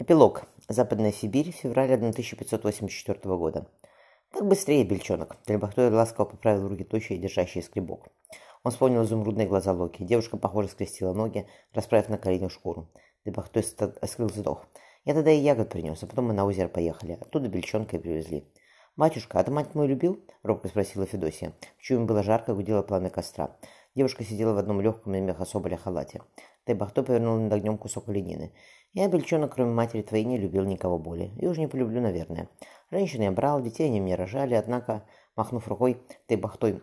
Эпилог. Западная Сибирь, февраль 1584 года. «Так быстрее, бельчонок!» Требахтой ласково поправил руки тощие, держащие скребок. Он вспомнил изумрудные глаза Локи. Девушка, похоже, скрестила ноги, расправив на коленях шкуру. Требахтой скрыл вздох. «Я тогда и ягод принес, а потом мы на озеро поехали. Оттуда бельчонка и привезли». «Батюшка, а ты мать мою любил?» — робко спросила Федосия. В чуме было жарко, гудело пламя костра. Девушка сидела в одном легком из меха халате. Тайбахто повернул над огнем кусок оленины. Я, бельчонок, кроме матери твоей, не любил никого более. И уже не полюблю, наверное. Женщин я брал, детей они мне рожали, однако, махнув рукой, Тайбахтой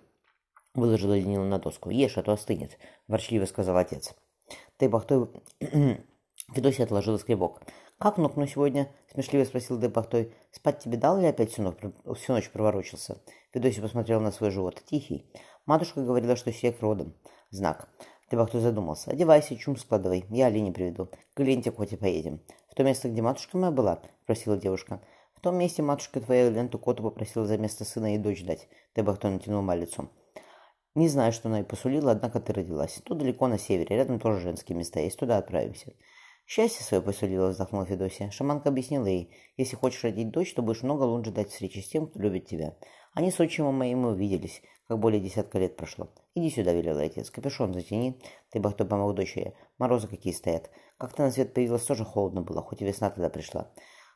выложил оленину на доску. «Ешь, а то остынет», – ворчливо сказал отец. Тайбахтой... Федосия отложила скребок. «Как, внук, ну сегодня?» – смешливо спросил Тайбахтой. «Спать тебе дал или опять всю ночь, всю ночь проворочился?» Федосия посмотрел на свой живот. Тихий. Матушка говорила, что сек родом. Знак. Тебахту задумался. «Одевайся, чум складывай, я оленя приведу. К ленте коте поедем». «В то место, где матушка моя была?» – спросила девушка. «В том месте матушка твоя ленту коту попросила за место сына и дочь дать». Тебахту натянул малицу. «Не знаю, что она и посулила, однако ты родилась. Тут далеко на севере, рядом тоже женские места есть, туда отправимся». «Счастье свое посулила», – вздохнула Федосия. Шаманка объяснила ей, «Если хочешь родить дочь, то будешь много лун ждать встречи с тем, кто любит тебя. Они с отчимом моим увиделись, как более десятка лет прошло. Иди сюда, велел отец, капюшон затяни, ты бы кто помог дочери, морозы какие стоят. Как ты на свет появилась, тоже холодно было, хоть и весна тогда пришла.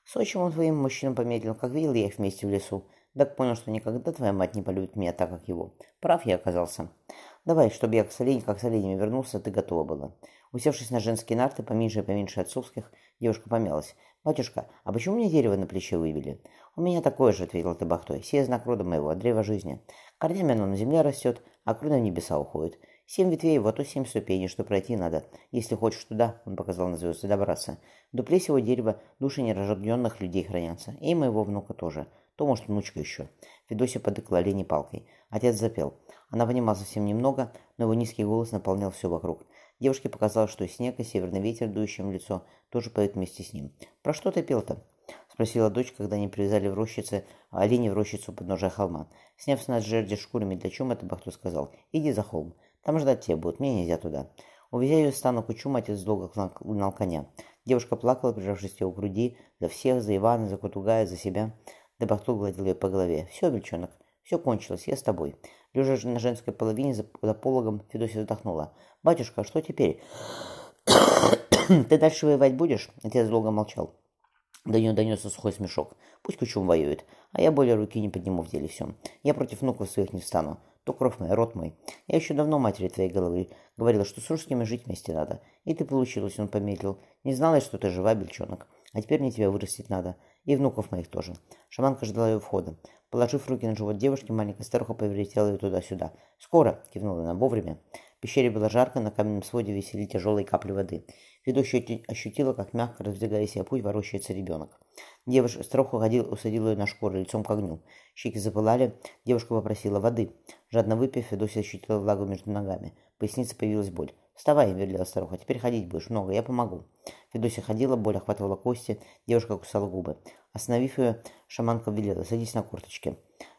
С отчимом твоим мужчинам помедлил, как видел я их вместе в лесу. Так понял, что никогда твоя мать не полюбит меня так, как его. Прав я оказался. Давай, чтобы я к соленью, как с оленями вернулся, ты готова была. Усевшись на женские нарты, поменьше и поменьше отцовских, девушка помялась. «Батюшка, а почему мне дерево на плече вывели?» «У меня такое же», — ответил Табахтой. «Сей знак рода моего, древа жизни. Корнями оно на земле растет, а кроны в небеса уходит. Семь ветвей, вот и семь ступеней, что пройти надо. Если хочешь туда, — он показал на звезды, — добраться. В дупле сего дерева души нерожденных людей хранятся. И моего внука тоже. То, может, внучка еще». Федосия подыкла оленей палкой. Отец запел. Она понимала совсем немного, но его низкий голос наполнял все вокруг. Девушке показалось, что снег и северный ветер, дующий в лицо, тоже поют вместе с ним. «Про что ты пел-то?» — спросила дочь, когда они привязали в рощице, а олени в рощицу подножия холма. Сняв с нас жерди для чума, Табахту сказал, «Иди за холм, там ждать тебя будут, мне нельзя туда». Увезя ее стану к чуму, отец долго гнал коня. Девушка плакала, прижавшись его к груди, за всех, за Ивана, за Кутугая, за себя. Табахту гладил ее по голове. «Все, бельчонок, все кончилось, я с тобой». Лежа на женской половине за, за пологом, Федосия вздохнула. «Батюшка, что теперь?» «Ты дальше воевать будешь?» Отец долго молчал. До нее донесся сухой смешок. Пусть Кучум воюет, а я более руки не подниму в деле всем. Я против внуков своих не встану. То кровь моя, рот мой. Я еще давно матери твоей головы говорила, что с русскими жить вместе надо. И ты получилось, он помедлил. Не знала я, что ты жива, бельчонок. А теперь мне тебя вырастить надо. И внуков моих тоже. Шаманка ждала ее входа. Положив руки на живот девушки, маленькая старуха повертела ее туда-сюда. «Скоро!» — кивнула она вовремя. В пещере было жарко, на каменном своде висели тяжелые капли воды. Ведущая ощутила, как мягко, раздвигая себе путь, ворочается ребенок. Девушка старуха ходила, усадила ее на шкуру лицом к огню. Щеки запылали. Девушка попросила воды. Жадно выпив, Федосия ощутила влагу между ногами. В пояснице появилась боль. «Вставай», — велела старуха, — «теперь ходить будешь много, я помогу». Федосия ходила, боль охватывала кости, девушка кусала губы. Остановив ее, шаманка велела, садись на курточке.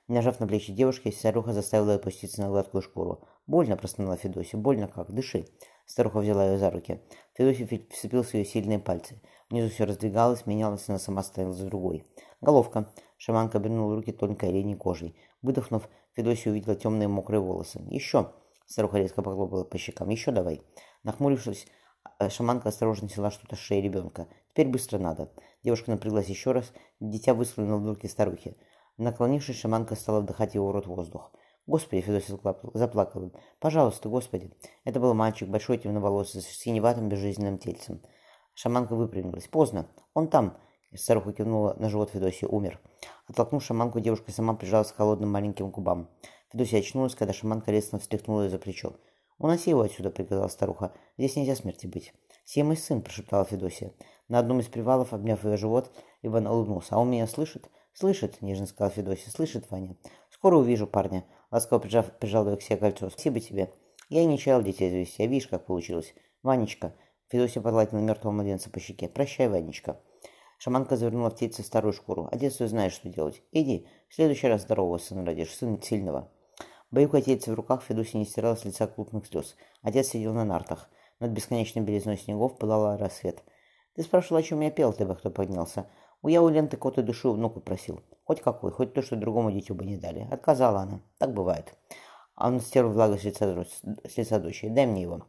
Нажав на плечи девушки, старуха заставила ее опуститься на гладкую шкуру. «Больно!» – простонала Федосия. «Больно как? Дыши!» Старуха взяла ее за руки. Федосия вцепился в ее сильные пальцы. Внизу все раздвигалось, менялось, она сама стояла другой. «Головка!» Шаманка обернула руки тонкой оленей кожей. Выдохнув, Федосия увидела темные мокрые волосы. «Еще!» Старуха резко похлопала по щекам. «Еще давай!» Нахмурившись, э, шаманка осторожно сняла что-то с шеи ребенка. «Теперь быстро надо!» Девушка напряглась еще раз. Дитя выслунуло в руки старухи. Наклонившись, шаманка стала вдыхать его рот воздух. «Господи!» — Федосия заплакала. «Пожалуйста, Господи!» Это был мальчик, большой темноволосый, с синеватым безжизненным тельцем. Шаманка выпрямилась. «Поздно! Он там!» Старуха кивнула на живот Федосии. «Умер!» Оттолкнув шаманку, девушка сама прижалась к холодным маленьким губам. Федосия очнулась, когда шаманка лестно встряхнула ее за плечо. «Уноси его отсюда», — приказала старуха. «Здесь нельзя смерти быть». «Сей мой сын», — прошептала Федосия. На одном из привалов, обняв ее живот, Иван улыбнулся. «А он меня слышит?» «Слышит», — нежно сказал Федосия. «Слышит, Ваня. Скоро увижу парня». Ласково прижав, прижал ее к себе кольцо. «Спасибо тебе. Я не чаял детей завести. А видишь, как получилось. Ванечка». Федосия погладила мертвого младенца по щеке. «Прощай, Ванечка». Шаманка завернула в тельце старую шкуру. «Отец знает, что делать. Иди. В следующий раз здорового сына родишь. Сын сильного». Баюкая тельце в руках, Федосия не стирала с лица крупных слез. Отец сидел на нартах. Над бесконечной белизной снегов пылала рассвет. Ты спрашивал, о чем я пел, ты бы кто поднялся. У я у ленты кот и душу внуку просил. Хоть какой, хоть то, что другому дитю бы не дали. Отказала она. Так бывает. А он стер влагу с лица, с лица дочери. Дай мне его.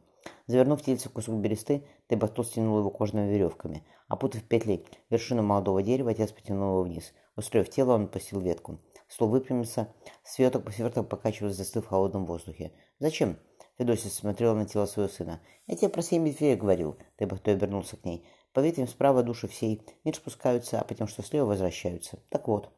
Завернув тельце в кусок бересты, Тебахтол стянул его кожаными веревками. Опутав петлей вершину молодого дерева, отец потянул его вниз. Устроив тело, он опустил ветку. Стол выпрямился, сверток по сверток покачиваясь, застыв в холодном воздухе. «Зачем?» Федосия смотрела на тело своего сына. «Я тебе про семь ветвей говорил», — Тебахтой обернулся к ней. «По ветвям справа души всей, мир спускаются, а потом что слева возвращаются. Так вот».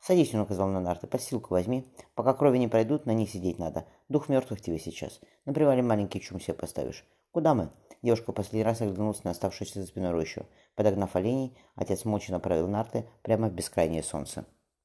«Садись», — он указал на нарты, — «подстилку возьми. Пока крови не пройдут, на них сидеть надо. Дух мертвых тебе сейчас. На привале маленький чум себе поставишь. Куда мы?» Девушка последний раз оглянулась на оставшуюся за спиной рощу. Подогнав оленей, отец молча направил нарты прямо в бескрайнее солнце.